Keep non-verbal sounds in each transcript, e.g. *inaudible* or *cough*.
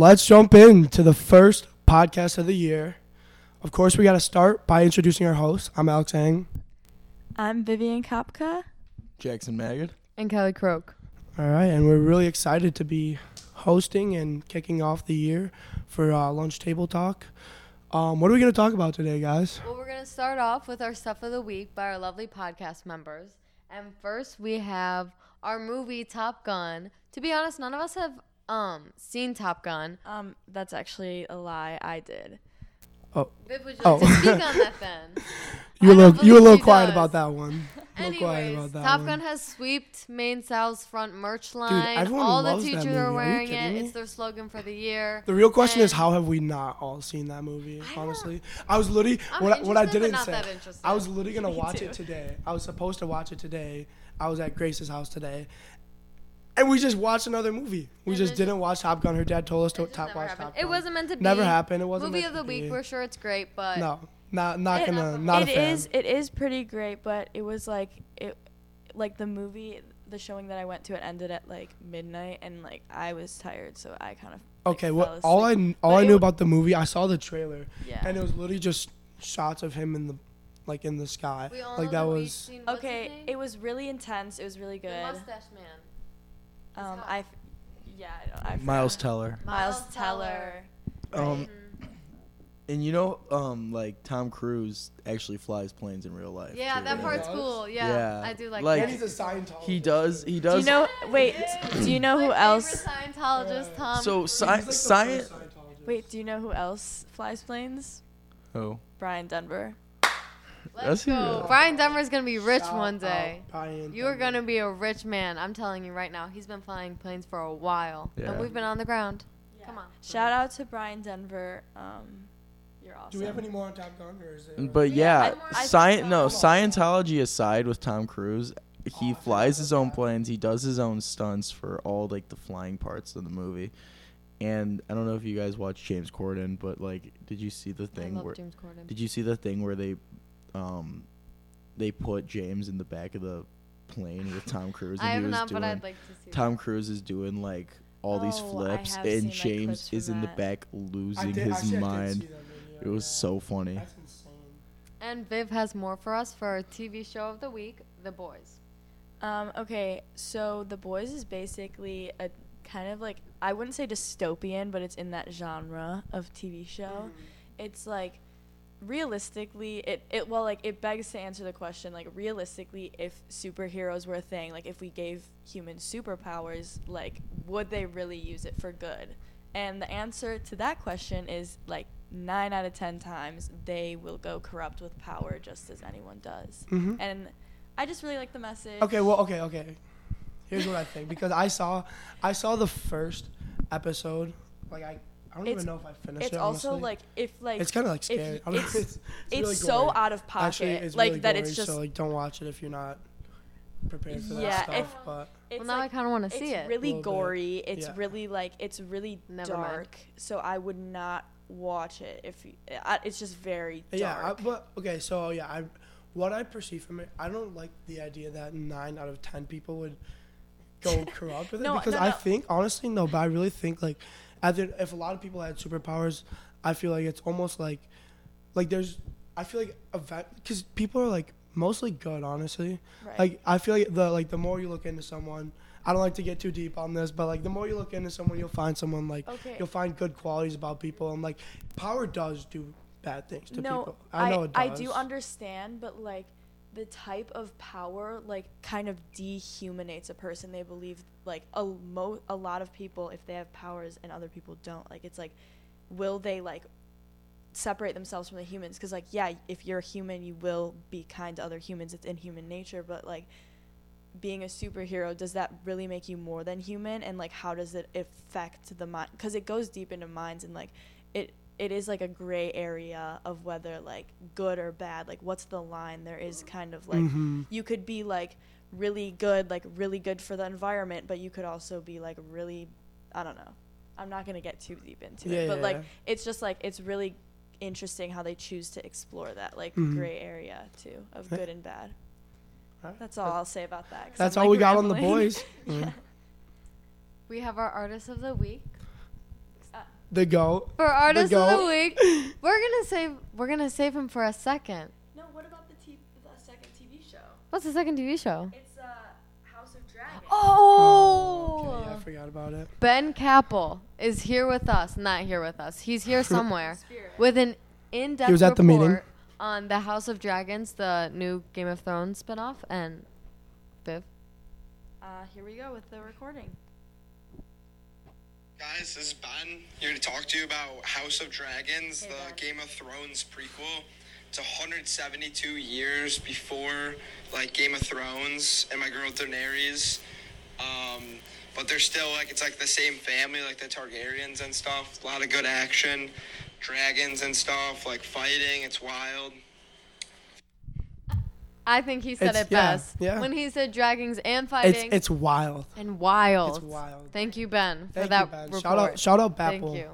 let's jump into the first podcast of the year. Of course, we got to start by introducing our host. I'm Alex Ang. I'm Vivian Kopka. Jackson Maggot. And Kelly Croak. All right, and we're really excited to be hosting and kicking off the year for uh, Lunch Table Talk. Um, what are we going to talk about today, guys? Well, we're going to start off with our stuff of the week by our lovely podcast members. And first, we have our movie Top Gun. To be honest, none of us have um seen Top Gun. Um, that's actually a lie. I did. Oh, Viv, would you Oh. like to speak on that then? *laughs* you were a I don't little, you were a little quiet does. about that one. A little quiet Anyways, about that Top one. Gun has sweeped Maine South's front merch line. everyone all the loves that teachers movie. Are are wearing kidding it. me? It's their slogan for the year. The real question is how have we not all seen that movie? I Honestly, I was literally I'm what I, what I didn't say. I was literally gonna *laughs* Me watch too. it today. I was supposed to watch it today. I was at Grace's house today, and we just watched another movie. We And just mhm. didn't watch Top Gun. Her dad told us to It top watch happened. Top It wasn't meant to be. Never happened. It wasn't Movie meant of the to week. be. We're sure it's great, but No, not not It- gonna not It a fan. is. It is pretty great, but it was like it, like the movie, the showing that I went to, it ended at like midnight, and like I was tired, so I kind of. like, Okay, fell what all I all But I knew wa- about the movie, I saw the trailer, Yeah. and it was literally just shots of him in the like in the sky. we all Like know that was scene. What's his okay, it was really intense. It was really the good. mustache man. He's Um, hot. I, f- yeah, I, don't, I Miles. Teller. Miles Teller. Um, and you know, um, like Tom Cruise actually flies planes in real life. Yeah, too, that right? part's does? cool. Yeah, Yeah, I do like, like- that. and he's a Scientologist. He does. He Do does. you know? Wait. Do you know who favorite else? Scientologist, Tom. So sci- like the science. Wait. Do you know who else flies planes? Oh, Brian Denver. Let's Does go. really? Brian Denver's gonna be rich Shout one day. Brian You are gonna be a rich man. I'm telling you right now. He's been flying planes for a while, Yeah. and we've been on the ground. Come on. Shout out to Brian Denver. Um, you're awesome. Do we have any more on Top Gun, or is it? but Yeah, yeah, I- I sci- think no. Scientology aside with Tom Cruise, he Oh, flies his own that. planes. He does his own stunts for all like the flying parts of the movie. And I don't know if you guys watched James Corden, but like, did you see the I thing love where? James Corden. Did you see the thing where they, um, they put James in the back of the plane with Tom *laughs* Cruise? And I he have was not, doing, but I'd like to see. Tom Cruise is doing like all these Oh, I flips, and James is in the back losing did- his actually, mind. video, It was yeah. so funny. That's. And Viv has more for us for our TV show of the week, The Boys. Um, okay, so The Boys is basically a kind of like I wouldn't say dystopian, but it's in that genre of TV show. It's like realistically it, it well like it begs to answer the question like realistically if superheroes were a thing like if we gave humans superpowers like would they really use it for good and the answer to that question is like 9 out of 10 times they will go corrupt with power just as anyone does Mhm. and i just really like the message Okay, well, okay, okay. Here's what I think because I saw, I saw the first episode. Like I, I don't It's- even know if I finished it's it. also honestly. like if like it's kind of like scary. y- I it's- *laughs* it's it's really so gory. out of pocket Actually, it's like really that gory, it's just so like don't watch it if you're not prepared for that Yeah, stuff. if- but well, now like, I kind of want to see it. It's really Little bit, gory it's yeah. really like it's really Never mind. dark so i would not watch it if you, I, it's just very yeah, I, dark but okay, so yeah, I, what I perceive from it, I don't like the idea that nine out of ten people would go *laughs* corrupt with No, it because no, I think honestly no, but I really think like, if a lot of people had superpowers, I feel like it's almost like, like there's, I feel like event because people are like mostly good, honestly. right. Like I feel like the like the more you look into someone, I don't like to get too deep on this, but like the more you look into someone, you'll find someone like okay you'll find good qualities about people, and like power does do bad things to no people. I know it does. I do understand but like the type of power like kind of dehumanizes a person. They believe like a mo- a lot of people if they have powers and other people don't like it's like will they like separate themselves from the humans? Because like yeah if you're a human you will be kind to other humans. It's in human nature but like being a superhero does that really make you more than human? And like how does it affect the mind because it goes deep into minds and like it it is like a gray area of whether like good or bad like what's the line there is kind of like Mhm. you could be like really good like really good for the environment but you could also be like really i don't know i'm not going to get too deep into Yeah, it but yeah, like yeah. it's just like it's really interesting how they choose to explore that like Mhm. gray area too of good and bad Alright. that's all i'll say about that That's I'm, all like, we got on the boys. *laughs* yeah. Mm. We have our artist of the week. The goat. For artist of the week, *laughs* we're gonna save we're gonna save him for a second. No, what about the, t- the second TV show? What's the second TV show? It's uh, House of Dragons. Oh, Okay, yeah, I forgot about it. Ben Capel is here with us. Not here with us. He's here *laughs* somewhere with an in-depth He was at the report meeting. on the House of Dragons, the new Game of Thrones spinoff, and Viv. Uh, here we go with the recording. Guys, this is Ben here to talk to you about House of Dragons, Hey, the Ben. Game of Thrones prequel. It's 172 years before like Game of Thrones and my girl Daenerys. Um, but they're still like it's like the same family, like the Targaryens and stuff. A lot of good action, dragons and stuff, like fighting. It's wild. I think he said It's- it yeah, best yeah. when he said dragons and It's fighting it's wild. and wild. It's wild. Thank you, Ben, for Thank that you, Ben. report. Shout out, shout out, Thank you.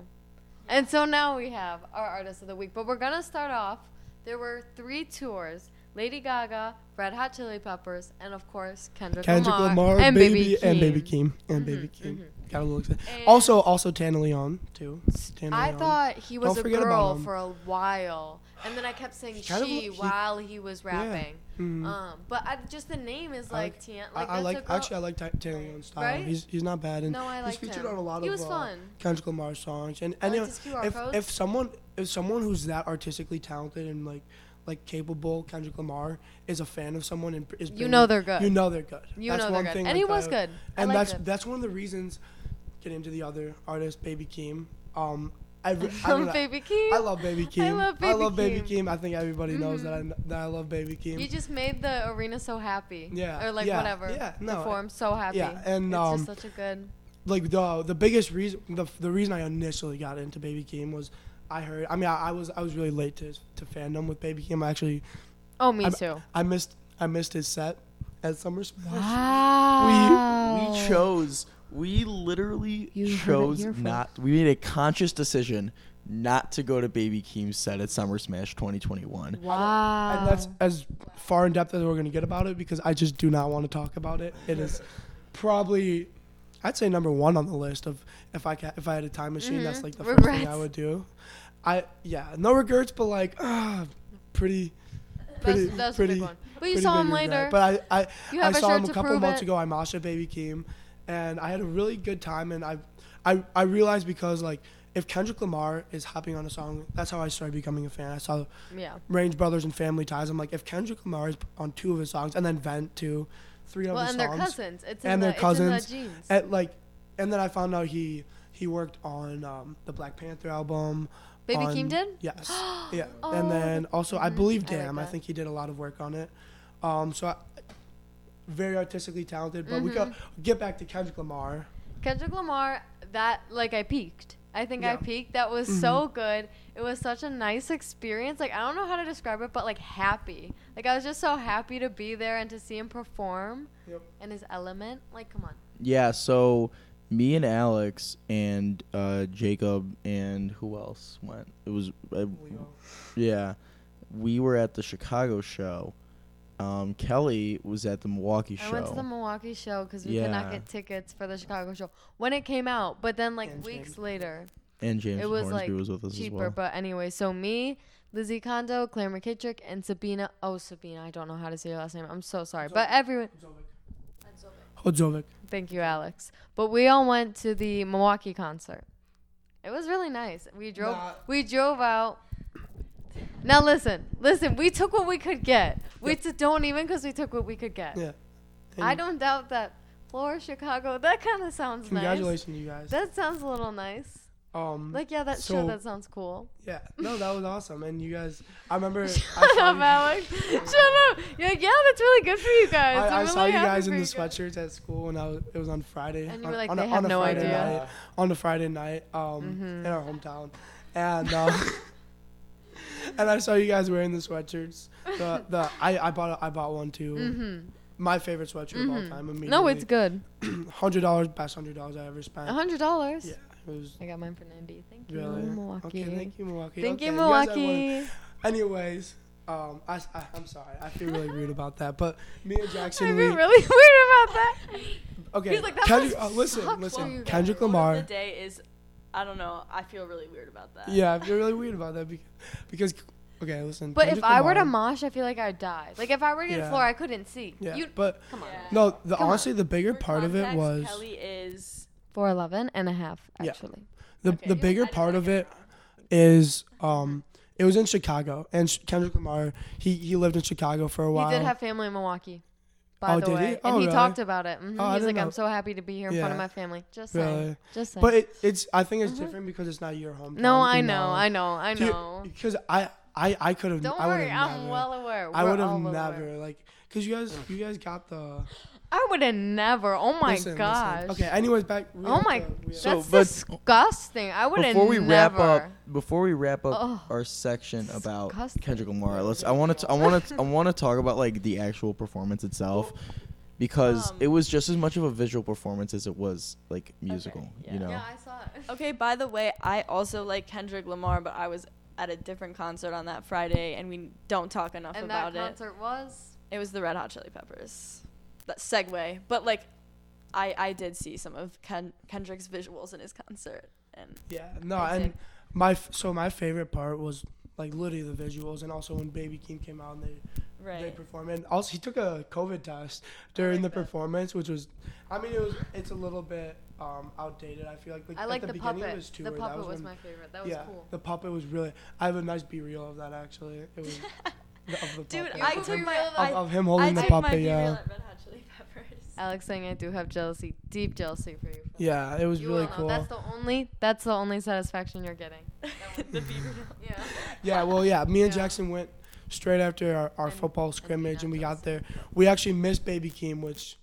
And so now we have our artist of the week, but we're gonna start off. There were three tours: Lady Gaga, Red Hot Chili Peppers, and of course Kendrick, Kendrick Lamar, and baby, and Baby Keem. Keem, and mm-hmm, Baby Keem. Mm-hmm. Got a little excited. And- Also, also Tanna Leone too. Tanna I Leone. thought he was Don't a girl for a while, and then I kept saying of she while he was rapping. Mhm. Um, but I, just the name is I like like- Tian. I, Like I that's like actually I like Ta- Tanna Leone's style. Right? He's he's not bad, and No, I he's featured him. on a lot He of was uh, fun. Kendrick Lamar songs. And and liked if, if, someone if someone who's that artistically talented and like like capable, Kendrick Lamar is a fan of someone and is You bringing- know they're good. You know they're good. You That's know they're good. thing, And he was I- good. I And liked that's that's one of the reasons. Get into the other artist, Baby Keem. Um, *laughs* I, re- I, know, Baby Keem. I love Baby Keem. love I love Baby Baby Keem. I think everybody knows that I that I love Baby Keem. You just made the arena so happy. Yeah, Or like yeah, whatever. yeah, The no, forum so happy. yeah, and, it's um, just such a good. like the the biggest reason the the reason I initially got into Baby Keem was I heard. I mean, I, I was I was really late to to fandom with Baby Keem. I actually Oh, me too. I missed I missed his set at Summer Smash. Wow. We We chose. We literally You chose here first. not. We made a conscious decision not to go to Baby Keem's set at Summer Smash 2021. Wow. And that's as far in depth as we're gonna get about it because I just do not want to talk about it. It is probably I'd say number one on the list of if I ca- if I had a time machine, that's Mhm. like the first thing I would do. I yeah, no regrets, but like ah, pretty. Pretty, that's, that's a pretty, big one. But you saw him big later. regret. But I, I, You I have a saw him a couple months it. ago. I Masha Baby Keem, and I had a really good time. And I, I, I realized because like if Kendrick Lamar is hopping on a song, that's how I started becoming a fan. I saw yeah. Range Brothers and Family Ties. I'm like, if Kendrick Lamar is on two of his songs, and then Vent too, three Well, and they're songs, cousins. It's and the, they're cousins, the and like, and then I found out he he worked on um, the Black Panther album. Baby on- Keem did? Yes. *gasps* yeah. Oh, and then also, I believe I like I, think he did a lot of work on it. Um, so I, very artistically talented. But we Mm-hmm. could get back to Kendrick Lamar. Kendrick Lamar, that like I peaked. I think I peaked. That was so good. It was such a nice experience. Like I don't know how to describe it, but like happy. Like I was just so happy to be there and to see him perform Yep. in his element. Like come on. Yeah, so me and Alex and uh, Jacob and who else went? It was uh, yeah, we were at the Chicago show. Um, Kelly was at the Milwaukee show. I went to the Milwaukee show because we could not get tickets for the Chicago show when it came out. But then like And weeks James. later, and James it was Hornsby like was with us cheaper. as well. But anyway, so me, Lizzie Kondo, Claire McKittrick, and Sabina. Oh, Sabina. I don't know how to say your last name. I'm so sorry. But everyone. Hodzovic. Thank you, Alex. But we all went to the Milwaukee concert. It was really nice. We drove. Nah. We drove out. Now listen, listen. We took what we could get. We Yep. t- don't even because we took what we could get. Yeah. I don't doubt that. Florida, Chicago. That kind of sounds nice. Congratulations, you guys. That sounds a little nice. um, Like yeah, that's so- sure. That sounds cool. yeah. No, that was awesome. And you guys, I remember. *laughs* I Shut saw up, you- Alex. Shut up. You're like, yeah, that's really good for you guys. I, I'm really saw you guys in the sweatshirts at school when I was. It was on Friday. And you on- were like, on they a- have on a no Friday idea. Night, on the Friday night, um, Mm-hmm. in our hometown, and um, *laughs* *laughs* and I saw you guys wearing the sweatshirts. The *laughs* the I, I bought I bought one too. Mm-hmm. My favorite sweatshirt of all time. Immediately. No, it's good. *clears throat* hundred dollars, best hundred dollars I ever spent. A hundred dollars. Yeah, it was I got mine for ninety. Thank you, really Milwaukee. Okay, thank you, Milwaukee. Thank Okay, you, guys had one- Milwaukee. Anyways, um, I, I am sorry. I feel really rude about that, but me and Jackson, I Jackson, feel we really *laughs* weird about that. okay. He's like, that Kendrick, must uh, listen, listen. Kendrick Lamar. of the day is, I don't know. I feel really weird about that. Yeah, I feel really weird about that because, because okay, listen. But if Kendrick I were to Lamar- mosh, I feel like I'd die. Like if I were to get Yeah. floor, I couldn't see. yeah, You but come on. Yeah. no, the Come on. honestly the bigger For part of it was Kelly is. 4'11 and a half, Yeah. actually. the Okay. the I bigger didn't part of it is um it was in Chicago and Kendrick Lamar he he lived in Chicago for a while. He did have family in Milwaukee. By Oh, the did he? way, Oh, and he really? talked about it. Mhm. Oh, He's like, know. "I'm so happy to be here in front of my family." Just saying. really, Just saying. but it, it's I think it's Mhm. different because it's not your hometown. no, I know, I know, I know. Because I I I could have. Don't I worry, I'm never, well aware. I We're would have never aware. like because you guys you guys got the. I would have never. Oh my listen, listen. gosh. Okay. Anyways, back. we Oh have my- to- we have- So, That's but disgusting. I would have never. before we wrap up, before we wrap up Ugh. our section about Disgusting. Kendrick Lamar, let's. I want to. I want to. I *laughs* want to talk about like the actual performance itself, because Um, it was just as much of a visual performance as it was like musical. yeah. You know. Yeah, I saw it. *laughs* Okay, by the way, I also like Kendrick Lamar, but I was at a different concert on that Friday, and we don't talk enough about it. And about that it. concert was. It was the Red Hot Chili Peppers. That segue, but like, I I did see some of Ken, Kendrick's visuals in his concert, and Yeah. No, I and my f- so my favorite part was like literally the visuals and also when Baby Keem came out and they they right. performed and also he took a COVID test during like the that. performance, which was, I mean it was it's a little bit um outdated. I feel like, like I at like the, the, beginning puppet. of his tour. the that puppet was, was, when- my favorite. That was yeah, cool. the puppet was really. I have a nice B reel of that actually. It was the- *laughs* of the Dude, puppet. I took my a of, of him I holding the took my puppet. B-reel Yeah, at Red Hot Chili Peppers. Alex saying I do have jealousy, deep jealousy for you. yeah, it was You really will know. Oh, cool. That's the only. That's the only satisfaction you're getting. *laughs* the B-reel. Yeah. Yeah, well, yeah. Me and Yeah. Jackson went straight after our, our And- football scrimmage, and we got there. We actually missed Baby Keem, which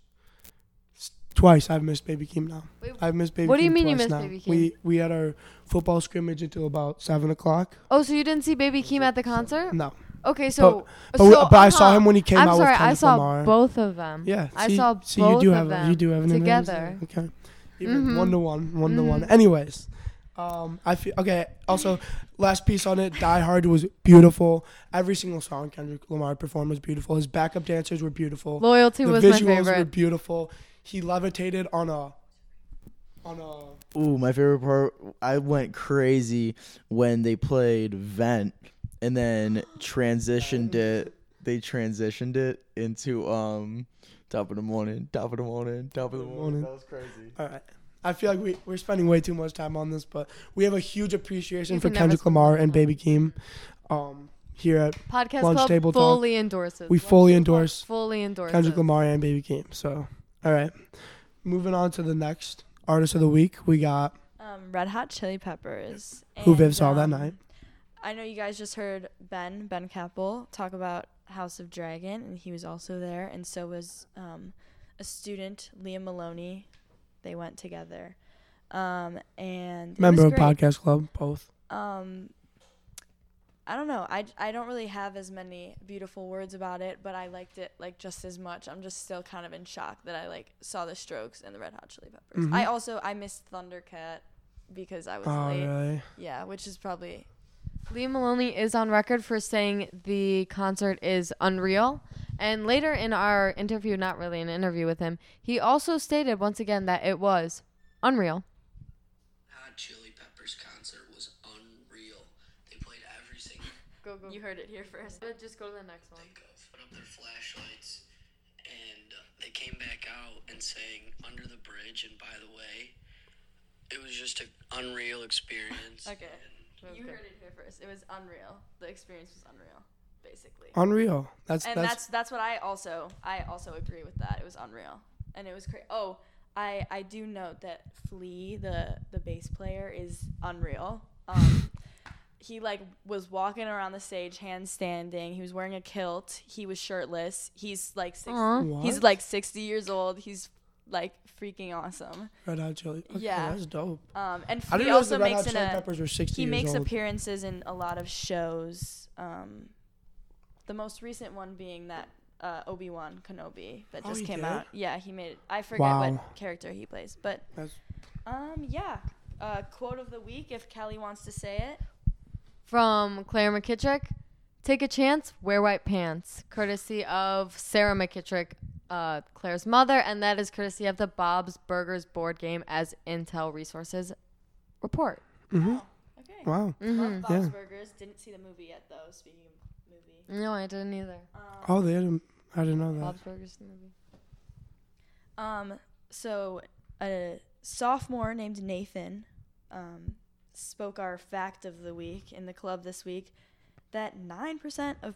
twice I've missed Baby Keem now. Wait, I've missed Baby. What do you Keem mean you missed now. Baby Keem? We we had our football scrimmage until about seven o'clock. Oh, so you didn't see Baby Keem at the concert? No, Okay, so but, we, so, but I saw uh-huh. him when he came I'm out sorry, with I saw Lamar. both of them. Yeah, I saw see, both you do of have them you do have an advantage together. Okay, even Mhm. one to one, one to one. Anyways, um, I feel okay. Also, last piece on it, Die Hard was beautiful. Every single song Kendrick Lamar performed was beautiful. His backup dancers were beautiful. Loyalty the was my favorite. visuals were beautiful. He levitated on a on a Ooh, my favorite part. I went crazy when they played Vent, and then transitioned it. They transitioned it into um, top of the morning, top of the morning, top of the morning. Morning. That was crazy. All right. I feel like we, we're spending way too much time on this, but we have a huge appreciation for can never Kendrick Lamar and. Baby Keem. Um, here at Podcast Lunch Club Table Talk. fully endorses. We Lunch fully endorse Fully endorses. Kendrick Lamar and Baby Keem. So, all right. Moving on to the next artist of the week, we got Um, Red Hot Chili Peppers. who Viv And, saw that um, night. I know you guys just heard Ben Ben Capel talk about House of Dragon, and he was also there, and so was um, a student, Liam Maloney. They went together, um, and Member of. Podcast Club, both. Um, I don't know. I, I don't really have as many beautiful words about it, but I liked it like just as much. I'm just still kind of in shock that I like saw the Strokes and the Red Hot Chili Peppers. Mhm. I also I missed Thundercat because I was Oh, late. really? Yeah, which is probably Liam Maloney is on record for saying the concert is unreal. And later in our interview, not really an interview with him, he also stated once again that it was unreal. Hot Chili Peppers concert was unreal. They played every single Go, go. you heard it here first. Just go to the next one. think of. Put up their flashlights, and uh, they came back out and sang "Under the Bridge." And by the way, it was just an unreal experience. Okay. And You heard it here first. It was unreal. The experience was unreal, basically. Unreal. That's and that's, that's that's what I also I also agree with that. It was unreal, and it was crazy. Oh, I I do note that Flea, the the bass player, is unreal. Um, *laughs* he like was walking around the stage, handstanding. He was wearing a kilt. He was shirtless. He's like six, he's like sixty years old. He's like freaking awesome. Red Hot Chili. Okay, Yeah. that's dope. Um, and I Flea didn't know also the Red makes Hot an Chili a, Peppers were 60 he years makes old. appearances in a lot of shows. Um, the most recent one being that uh, Obi Wan Kenobi that Oh, just he came did? out. Yeah, he made. I forget Wow. what character he plays, but That's- um, yeah. Uh, quote of the week, if Kelly wants to say it. From Claire McKittrick, take a chance, wear white pants. Courtesy of Sarah McKittrick, uh, Claire's mother, and that is courtesy of the Bob's Burgers board game as Intel Resources report. Mm-hmm. Okay. Wow. Mm-hmm. Love Bob's Yeah. Burgers. Didn't see the movie yet though. Speaking of movie. No, I didn't either. Um, Oh, they didn't. I didn't know that. Bob's Burgers the movie. Um, so a sophomore named Nathan um, spoke our fact of the week in the club this week that nine percent of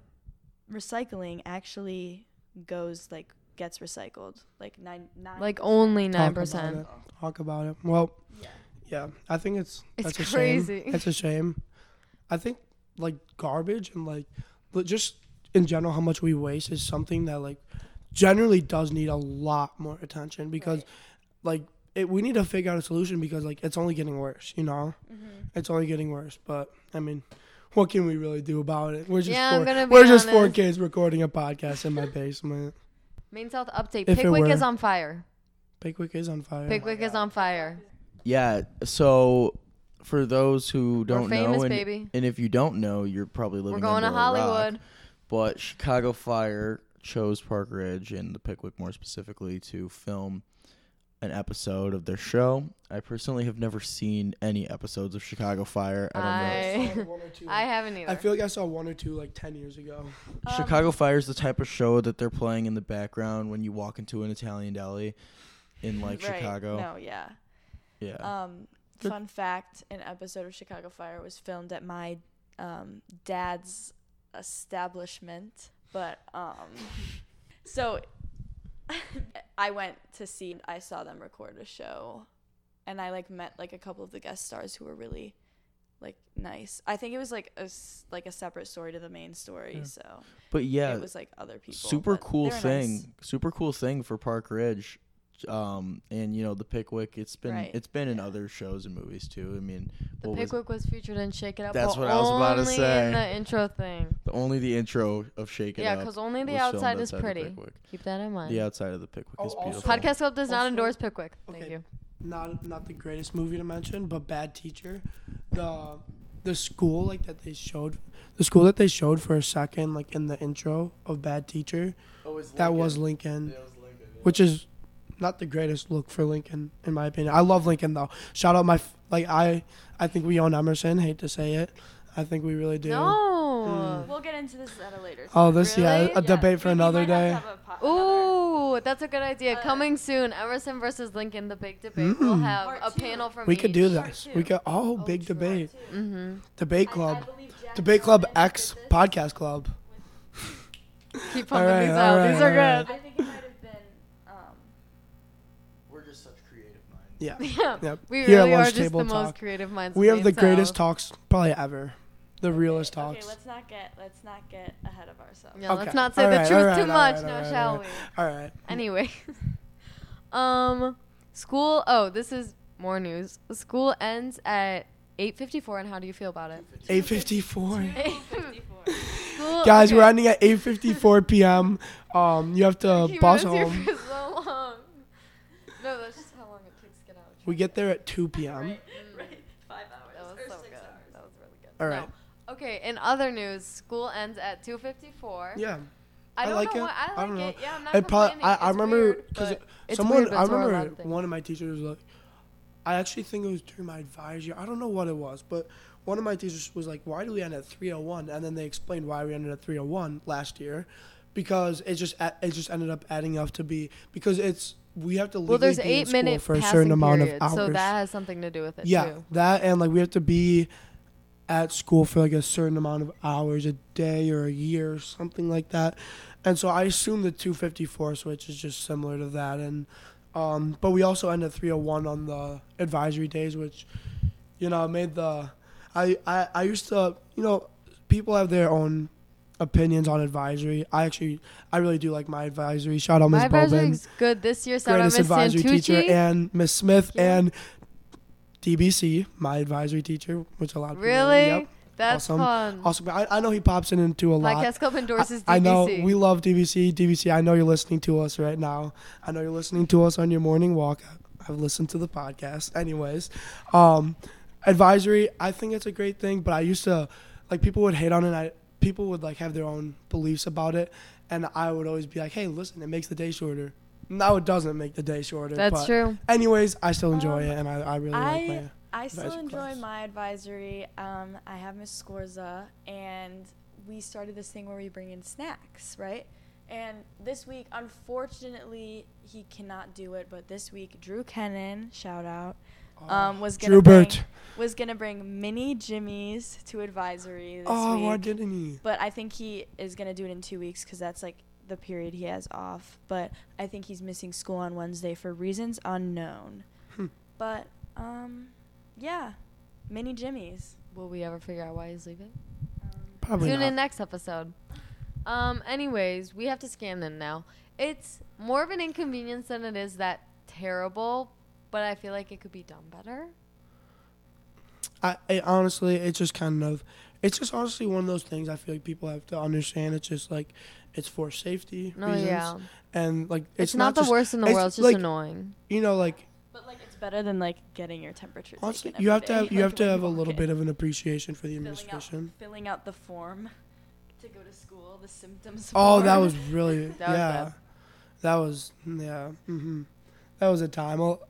recycling actually goes like gets recycled. Like nine nine. Like only Talk nine about percent. it. Talk about it. Well, Yeah. yeah, I think it's It's that's a crazy. *laughs* shame. It's a shame. I think like garbage and like just in general how much we waste is something that like generally does need a lot more attention because like it, we need to figure out a solution because like it's only getting worse, you know? Mm-hmm. It's only getting worse, but I mean, what can we really do about it? We're just Yeah, I'm four, gonna be we're just four honest. kids recording a podcast in my *laughs* basement. Maine South update. If it Pickwick were- is on fire. Pickwick is on fire. Pickwick is on fire. Yeah. So for those who We're don't famous, know, and, baby. and if you don't know, you're probably living We're going to under a rock. Hollywood. But Chicago Fire chose Park Ridge and the Pickwick more specifically to film an episode of their show. I personally have never seen any episodes of Chicago Fire. I don't know. I saw one or two. *laughs* I haven't either. I feel like I saw one or two like ten years ago. Um, Chicago Fire is the type of show that they're playing in the background when you walk into an Italian deli in *laughs* like Right. Chicago. No, yeah. Yeah. Um, Good. fun fact: an episode of Chicago Fire was filmed at my um, dad's establishment, but um, *laughs* so I went to see. I saw them record a show, and I like met like a couple of the guest stars who were really like nice. I think it was like a like a separate story to the main story, Yeah. so but yeah, it was like other people. super cool thing nice. super cool thing for park ridge um and you know the pickwick it's been Right, it's been in yeah. other shows and movies too i mean the what was- Pickwick was, featured in Shake It Up. That's what I was about to say. In the intro thing. the, only the intro of shake it Yeah, up Yeah, because only the outside is pretty. Pickwick. Keep that in mind. the outside of the pickwick Oh, is also- beautiful Podcast Club does not endorse Pickwick. Thank Okay. you. Not not the greatest movie to mention, but Bad Teacher. The the school like that they showed, the school that they showed for a second, like in the intro of Bad Teacher, that was Lincoln, which is not the greatest look for Lincoln in my opinion. I love Lincoln though. Shout out my like I I think we own Emerson. Hate to say it, I think we really do. No. We'll get into this at a later. Oh, this yeah, Really? a debate for We- we another might day. to have po- Ooh, that's a good idea. Uh, Coming soon, Emerson versus Lincoln, the big debate. We'll Mm. have Part a two. panel from We could do this. We could oh, Oh, big true. debate, Mm-hmm. debate I- I club, debate club X podcast club. Keep pumping right, these out. right, these are all right. good. *laughs* Yeah. Yeah. Yep. We Here at really are just the Table most creative minds. We have the Maine greatest talks probably ever. The realest okay, talks. let's not get let's not get ahead of ourselves. Yeah, let's not say All the right, truth all right, too all much right, now, all right, shall all we? All right. Anyway, *laughs* um, school. Oh, this is more news. School ends at 8:54, and how do you feel about it? 8:54. School, *laughs* Guys, we're ending at 8:54 p.m. Um, you have to Keep bus home. for so long. No, that's just how long it takes to get out. We get there at 2 p.m. Right, right. Five hours. That was or so six good. hours. That was really good. All No. Okay. In other news, school ends at 2:54. Yeah. I I don't like know it. why. I I don't know. it. Yeah, I'm not It probably. I, I It's remember because someone. weird, I so are a lot remember one of my teachers was like, I actually think it was during my advisory. I don't know what it was, but one of my teachers was like, "Why do we end at 301?" And then they explained why we ended at 301 last year, because it just it just ended up adding up to be because it's we have to Well, there's eight minutes for a certain amount period, of hours. so that has something to do with it yeah, too. that and like we have to be at school for like a certain amount of hours a day or a year or something like that. And so I assume the 254 switch is just similar to that. And um, but we also end at 301 on the advisory days, which you know made the I I, I used to you know people have their own opinions on advisory. I actually I really do like my advisory. Shout out Miss Ms. My Bobin advisory's good this year. Shout out greatest Miss advisory teacher, and Miss Smith and DBC, my advisory teacher, which a lot of people Really? Yep. That's Awesome. fun. Awesome. I, I know he pops in into a lot. Podcast Club endorses I, I know we love DBC. DBC, I know you're listening to us right now. I know you're listening to us on your morning walk. I've listened to the podcast. Anyways, um, advisory, I think it's a great thing, but I used to like people would hate on it. I people would like have their own beliefs about it, and I would always be like, "Hey, listen, it makes the day shorter." No, it doesn't make the day shorter. That's but true. Anyways, I still enjoy Um, it, and I, I really I like my. I still enjoy class. my advisory. Um, I have Miss Scorza, and we started this thing where we bring in snacks, right? And this week, unfortunately, he cannot do it. But this week, Drew Kennan, shout out, um, was gonna Drew bring, was gonna bring mini Jimmys to advisory this Oh, week. why didn't he? But I think he is gonna do it in two weeks because that's like the period he has off. But I think he's missing school on Wednesday for reasons unknown. Hmm. But um, yeah, mini Jimmys. Will we ever figure out why he's leaving? Um, Probably Tune not. in next episode. Um. Anyways, we have to scan them now. It's more of an inconvenience than it is that terrible, but I feel like it could be done better. I, I honestly, it's just kind of, it's just honestly one of those things. I feel like people have to understand. It's just like, it's for safety No, reasons, yeah. and like It's, it's, not, the just, worst in the it's world. It's just like- annoying. You know, like but like it's better than like getting your temperature. honestly, taken you every have to have you like, have to have a little walk bit of an appreciation for the filling out, filling out the form *laughs* to go to school. The symptoms. Oh, that was really *laughs* That yeah. bad. That was yeah. Mm-hmm. That was a time. Well,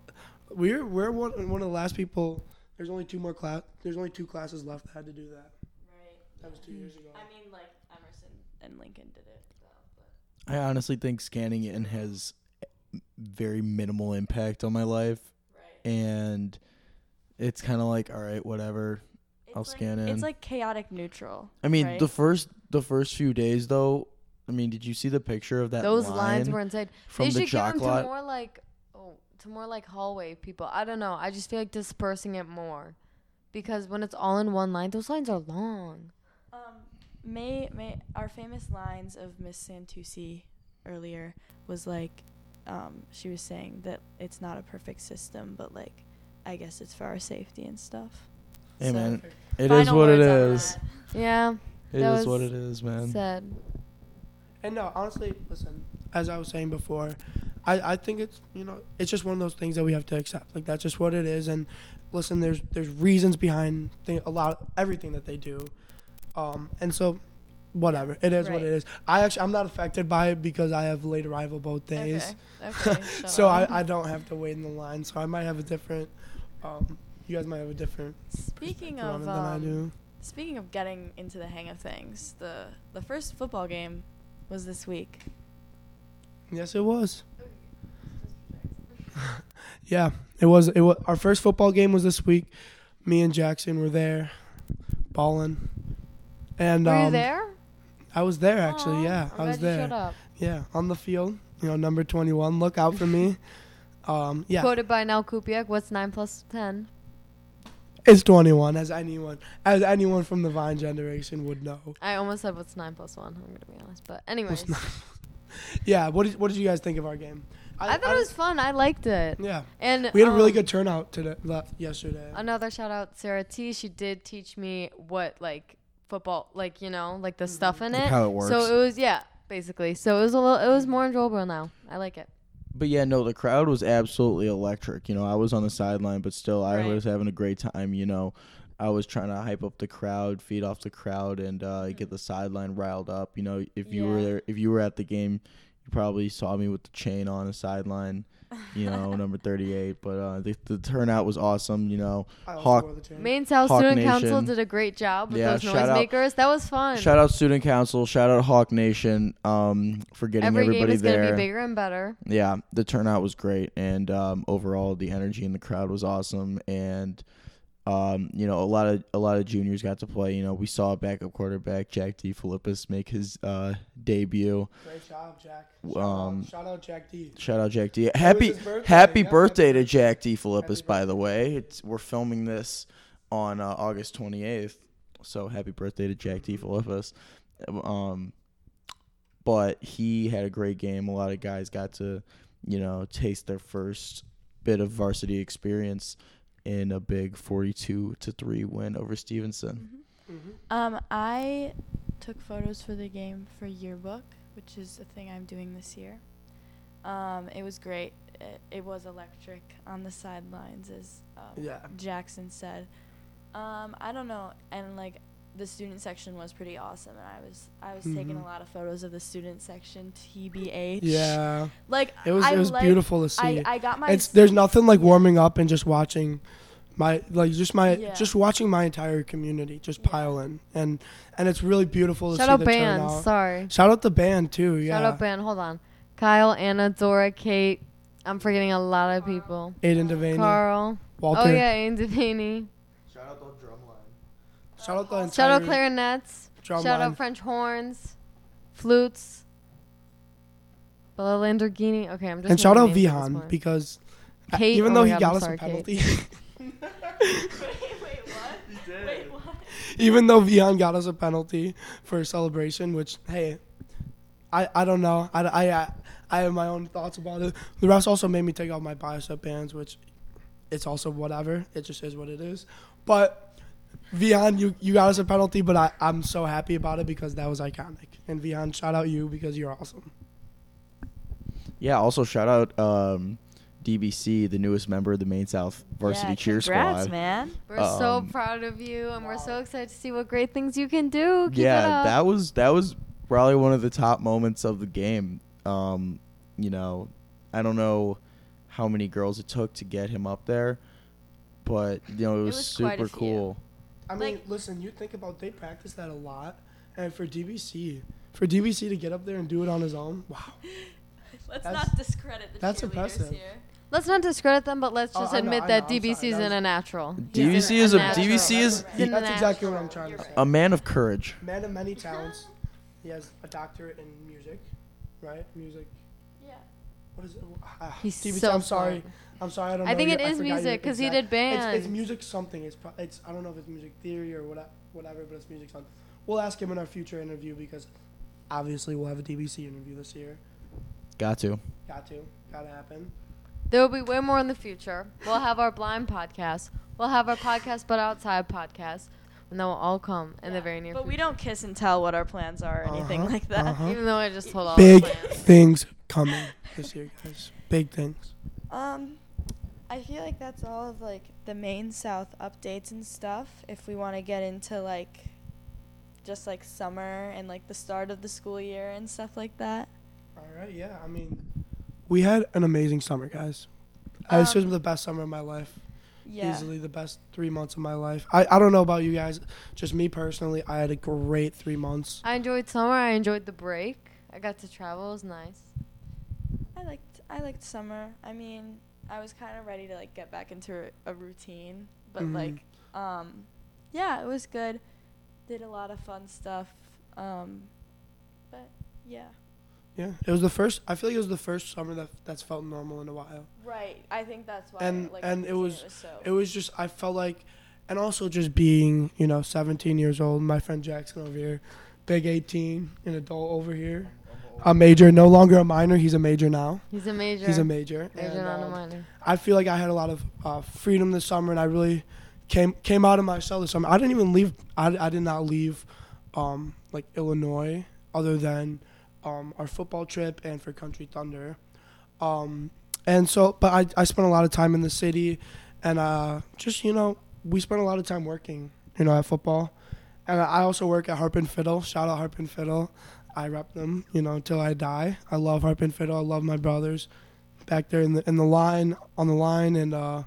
we're we're one one of the last people. There's only two more class. There's only two classes left that had to do that. Right. That was two years ago. I mean, like Emerson and Lincoln did it. So, but. I honestly think scanning in has very minimal impact on my life, Right. and it's kind of like, all right, whatever. I'll like- scan in. It's like chaotic neutral. I mean, right? the first the first few days though. I mean, did you see the picture of that Those line lines were insane. from they the should give them to more like to more like hallway people. I don't know. I just feel like dispersing it more because when it's all in one line, those lines are long. Um, May May our famous lines of Miss Santucci earlier was like, um, she was saying that it's not a perfect system, but like, I guess it's for our safety and stuff. Hey So, man, it is what it words on is. that. Yeah, It is what it is, man. said. And no, honestly, listen. As I was saying before, I, I think it's you know it's just one of those things that we have to accept. Like that's just what it is. And listen, there's there's reasons behind a lot everything that they do, um, and so whatever it is what it is. I actually I'm not affected by it because I have late arrival both days, Okay. Okay. *laughs* shut so. I, I don't have to wait in the line. So I might have a different. Um, you guys might have a different Speaking of than I um, do. speaking of getting into the hang of things, the the first football game was this week. Yes, it was. *laughs* Yeah, it was. It was our first football game was this week. Me and Jackson were there, balling, and Were um, you there? I was there actually. Aw, yeah, I was there. Yeah, on the field. You know, number twenty-one. Look out for me. *laughs* Um, yeah, Quoted by Nell Kupiak. What's nine plus ten? it's twenty-one, as anyone, as anyone from the Vine generation would know. I almost said what's nine plus one. I'm gonna be honest, but anyways, *laughs* Yeah. What did What did you guys think of our game? I, thought it was fun. I liked it. Yeah, And we had a really um, good turnout today. Left yesterday. Another shout out, to Sarah T. She did teach me what like football, like you know, like the stuff in Like it. how it works. So it was yeah, basically. So it was a little, it was more enjoyable now. I like it. But yeah, no, the crowd was absolutely electric. You know, I was on the sideline, but still, I Right. was having a great time. You know, I was trying to hype up the crowd, feed off the crowd, and uh, get the sideline riled up. You know, if you were there, if you were at the game, you probably saw me with the chain on the sideline. You know, *laughs* number thirty-eight. But uh, the, the turnout was awesome. You know, I also Hawk- wore. Maine South Hawk Student Council did a great job with Yeah, those shout out- noisemakers. That was fun. shout out student council, shout out Hawk Nation, um, for getting Every game everybody is there. gonna be bigger and better. yeah, the turnout was great, and um, overall the energy in the crowd was awesome, and um, you know a lot of a lot of juniors got to play. You know, we saw backup quarterback Jack D. Philippus make his uh, debut. Great job, Jack. Um, shout, out, shout out Jack D. Shout out Jack D. Happy birthday. happy Yeah, birthday to Jack D. Philippus, by the way. It's we're filming this on uh, August twenty eighth, so happy birthday to Jack D. Philippus. Um, but he had a great game. A lot of guys got to, you know, taste their first bit of varsity experience in a big forty-two to three win over Stevenson. Mm-hmm. Um, I took photos for the game for yearbook, which is a thing I'm doing this year. Um, it was great. It, it was electric on the sidelines, as um, Yeah. Jackson said. Um, I don't know, and like the student section was pretty awesome, and I was I was taking Mhm. a lot of photos of the student section. Tbh. Yeah, Like it was I it was like- beautiful to see. I, I got my it's there's nothing like warming up and just watching my like just my Yeah. just watching my entire community just Yeah. pile in and and it's really beautiful to Shout see out the band. turnout. Sorry. Shout out the band too. Yeah. Shout out band. Hold on. Kyle, Anna, Dora, Kate. I'm forgetting a lot of people. Aiden Devaney, Carl. Walter. Oh yeah, Aiden Devaney. Shout out the entire Shout out clarinets. drum Shout line. out French horns, flutes. Bella Lamborghini. Okay, I'm just. and shout out naming names at this Vihan because Kate- even oh though he God, got I'm us sorry, a penalty, wait, wait, what? Wait, what? even though Vihan got us a penalty for a celebration, which hey, I I don't know. I I I, I have my own thoughts about it. The refs also made me take off my bicep bands, which it's also whatever. It just is what it is. But Vihan, you you got us a penalty, but I I'm so happy about it because that was iconic. And Vihan, shout out you because you're awesome. Yeah. Also, shout out um, DBC, the newest member of the Maine South Varsity yeah, Cheer congrats, Squad. man. We're so Um, proud of you, and we're so excited to see what great things you can do. Keep yeah, that was that was probably one of the top moments of the game. Um, you know, I don't know how many girls it took to get him up there, but you know it was, was quite a super few. cool. I mean, Like- listen, you think about they practice that a lot, and for DBC, for DBC to get up there and do it on his own, wow. *laughs* Let's That's- not discredit the that's cheerleaders impressive. here. Let's not discredit them, but let's Oh, just I know, admit I that know, DBC is that in a natural. DBC He's is a- natural. DBC is- He's That's a exactly what. I'm trying to You're say. A man of courage. Man of many talents. He has a doctorate in music, right? Music. Yeah. What is it? Ah, He's DBC, so I'm sorry. smart. I'm sorry. I don't I think your- it is forgot music because he exact- did It's, band. it's music something. It's pro- it's I don't know if it's music theory or what whatever, but it's music something. We'll ask him in our future interview because obviously we'll have a DBC interview this year. Got to. Got to. Got to happen. There will be way more in the future. We'll have our blind podcast. We'll have our podcast, but outside podcast, and that will all come in the very near But future. But we don't kiss and tell what our plans are or anything Uh-huh, like that. uh-huh. Even though I just told all Big the plans. things coming this year, guys. Big things. Um, I feel like that's all of like the Maine South updates and stuff. If we want to get into like just like summer and like the start of the school year and stuff like that. All right. Yeah. I mean, we had an amazing summer, guys. Uh, this was Um, the best summer of my life. Yeah. Easily the best three months of my life. I, I don't know about you guys. Just me personally, I had a great three months. I enjoyed summer. I enjoyed the break. I got to travel. It was nice. I liked I liked summer. I mean, I was kind of ready to like get back into a routine, but Mhm. like um yeah, it was good. Did a lot of fun stuff. Um but yeah. Yeah, it was the first. I feel like it was the first summer that that's felt normal in a while. Right. I think that's why And- like and it the beginning was- so It was just I felt like, and also just being you know 17 years old. My friend Jackson over here, big 18, an adult over here, a major, no longer a minor. He's a major now. He's a major. He's a major. Major, and, not a um, minor. I feel like I had a lot of uh, freedom this summer, and I really came came out of my shell this summer. I didn't even leave. I, I did not leave, um, like Illinois, other than um, our football trip and for Country Thunder, um, and so. But I I spent a lot of time in the city, and uh, just you know we spent a lot of time working, you know, at football, and I also work at Harp and Fiddle. Shout out Harp and Fiddle. I rep them, you know, until I die. I love Harp and Fiddle. I love my brothers back there in the in the line on the line and uh,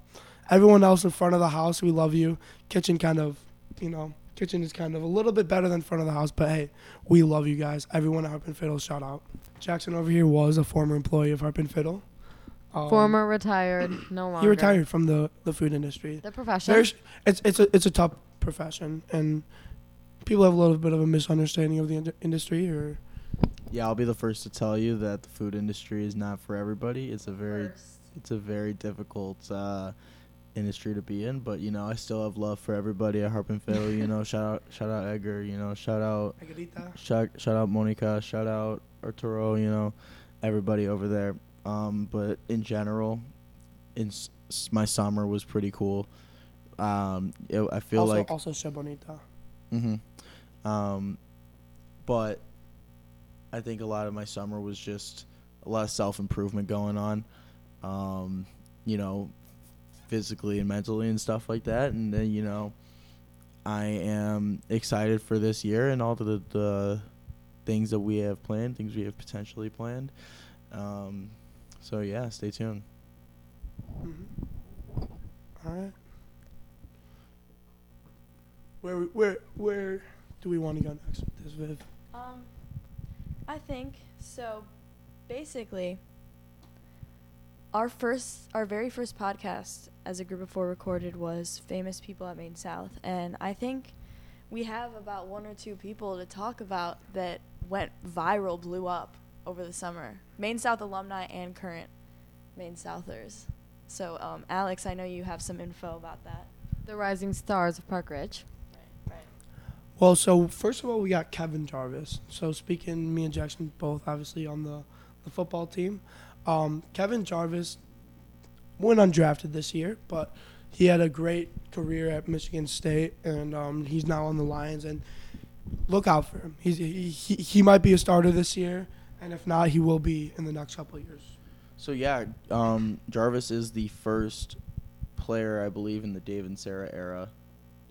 everyone else in front of the house. We love you. Kitchen kind of, you know, kitchen is kind of a little bit better than front of the house, but hey, we love you guys. Everyone at Harp and Fiddle, shout out. Jackson over here was a former employee of Harp and Fiddle. Um, Former retired, no longer. He retired from the, the food industry. The profession. There's it's it's a it's a tough profession and people have a little bit of a misunderstanding of the ind- industry or Yeah, I'll be the first to tell you that the food industry is not for everybody. It's a very it's a very difficult uh, industry to be in, but you know, I still have love for everybody at Harp and Fiddle. You know, *laughs* shout out shout out Edgar. You know, shout out Agarita. shout shout out Monica. Shout out Arturo. You know, everybody over there. Um, but in general, in s- s- my summer was pretty cool. Um, it, I feel also, like also Shabonita. hmm Um, but I think a lot of my summer was just a lot of self improvement going on. Um, you know, physically and mentally and stuff like that. And then you know, I am excited for this year and all the the things that we have planned, things we have potentially planned. Um, so yeah, stay tuned. Mhm. All right. where where where do we want to go next with this, Viv? Um, I think so. Basically, our first, our very first podcast as a group of four recorded was famous people at Maine South, and I think we have about one or two people to talk about that went viral, blew up over the summer. Maine South alumni and current Maine Southers. So, um, Alex, I know you have some info about that. The rising stars of Park Ridge. Right. Well, so first of all, we got Kevin Jarvis. So speaking, me and Jackson both obviously on the, the football team. Um, Kevin Jarvis went undrafted this year, but he had a great career at Michigan State, and um, he's now on the Lions. And look out for him. He's he, he, he might be a starter this year, and if not, he will be in the next couple of years. So yeah, um, Jarvis is the first player I believe in the Dave Inserra era,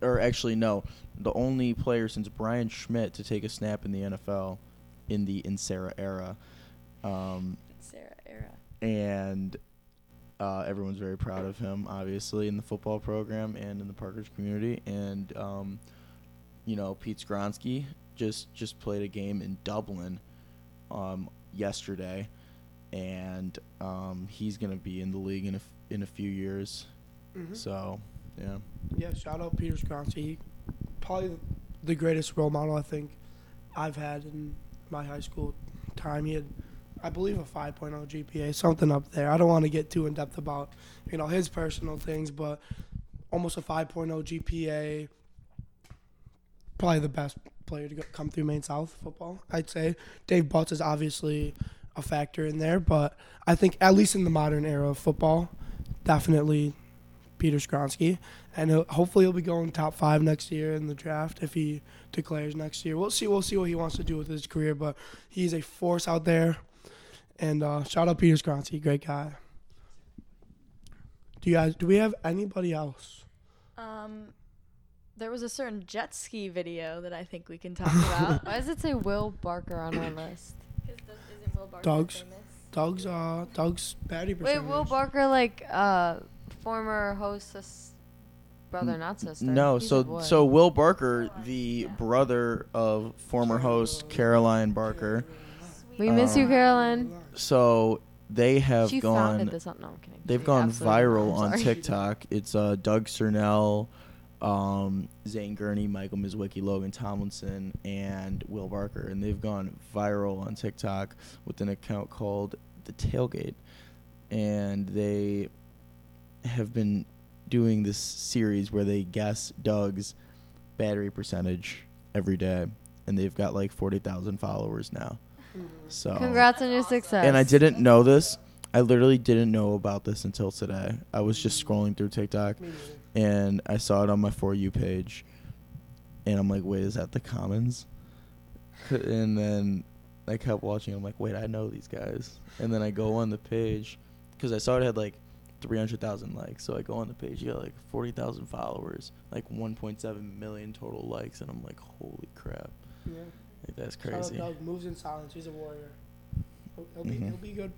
or actually no, the only player since Brian Schmidt to take a snap in the NFL in the Inserra era, um. And uh, everyone's very proud of him, obviously in the football program and in the Parkers community, and um, you know Pete Skoronski just just played a game in Dublin um, yesterday, and um, he's gonna be in the league in a f- in a few years. Mhm. So yeah, Yeah, shout out Peter Skoronski. Probably the greatest role model I think I've had in my high school time. He had, I believe, a 5.0 GPA, something up there. I don't want to get too in depth about, you know, his personal things, but almost a 5.0 GPA. Probably the best player to come through Maine South football, I'd say. Dave Butts is obviously a factor in there, but I think at least in the modern era of football, definitely Peter Skoronski, and he'll, hopefully he'll be going top five next year in the draft if he declares next year. We'll see. We'll see what he wants to do with his career, but he's a force out there. And uh, shout out Peter Skoronski, great guy. Do you guys? Do we have anybody else? Um, there was a certain jet ski video that I think we can talk about. *laughs* Why does it say Will Barker on our list? isn't Will Barker Dogs. famous? Doug's uh Doug's battery Wait. Will Barker, like uh, former hostess, brother, not sister. no. He's So so Will Barker, the brother of former host Caroline Barker. We miss you, um, Caroline. So they have She gone. founded this. up- No, I'm kidding. They've She gone viral *laughs* on. TikTok. It's uh, Doug Cernell, um, Zane Gurney, Michael Mizwicki, Logan Tomlinson, and Will Barker, and they've gone viral on TikTok with an account called the Tailgate, and they have been doing this series where they guess Doug's battery percentage every day, and they've got like forty thousand followers now. So Congrats on your success. and I didn't know this. I literally didn't know about this until today. I was just scrolling through TikTok and I saw it on my For You page. And I'm like, wait, is that the Commons? *laughs* And then I kept watching. I'm like, wait, I know these guys. And then I go on the page because I saw it had like 300,000 likes. So I go on the page, you got like 40,000 followers, like 1.7 million total likes. And I'm like, holy crap. Yeah. Like, that's Shout out crazy. Doug moves in silence. He's a warrior. He'll, he'll be Mhm. he'll be good,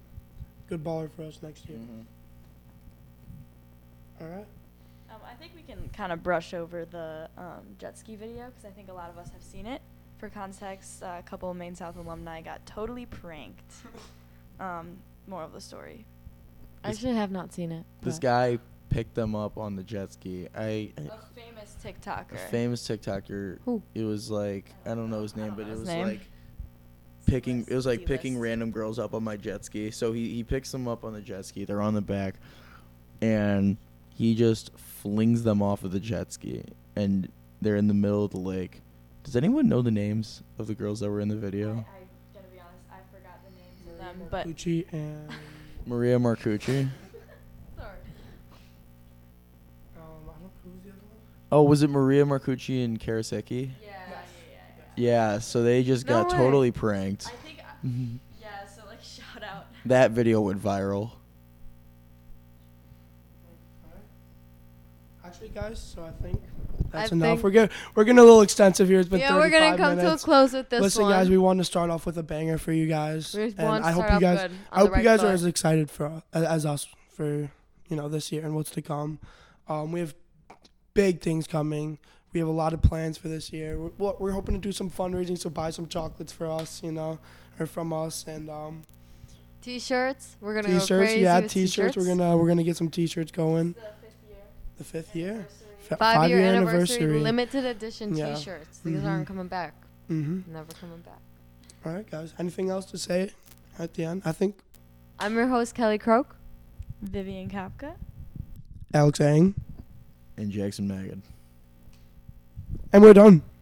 good baller for us next year. Mhm. All right. Um, I think we can kind of brush over the um, jet ski video because I think a lot of us have seen it. For context, uh, a couple of Maine South alumni got totally pranked. *laughs* Um, moral of the story. I actually have not seen it. This guy picked them up on the jet ski. I A famous TikToker. a famous TikToker. Who? It was like I don't know his name, but it was name. like picking. It was like picking random girls up on my jet ski. So he he picks them up on the jet ski. They're on the back, and he just flings them off of the jet ski, and they're in the middle of the lake. Does anyone know the names of the girls that were in the I, video? I gotta be honest, I forgot the names of them, but Gucci and Maria Marcucci. Oh, was it Maria Marcucci and Karaseki? Yeah, yeah, yeah, Yeah. So they just No got way. totally pranked. I think, I, Mhm. yeah. So like, shout out. That video went viral. Actually, guys, so I think that's I enough. think- we're good. We're getting a little extensive here. It's been yeah, we're gonna come minutes. to a close with this Listen, one. guys, we wanted to start off with a banger for you guys, We and want to I hope start you guys, good, I hope the you guys right are as excited for as, as us for you know this year and what's to come. Um, we have big things coming. We have a lot of plans for this year. We're, we're- we're hoping to do some fundraising, so buy some chocolates for us, you know, or from us, and um, T-shirts. We're gonna go t-shirts. crazy Yeah, with t-shirts. We're gonna we're gonna get some t-shirts going. The fifth year. F- five, year, anniversary, limited edition Yeah. T-shirts. These Mhm. aren't coming back. Mm-hmm. Never coming back. All right, guys. Anything else to say at the end? I think I'm your host Kelly Croak. Vivian Kapka. Alex Ang, And Jackson Magid. and we're done.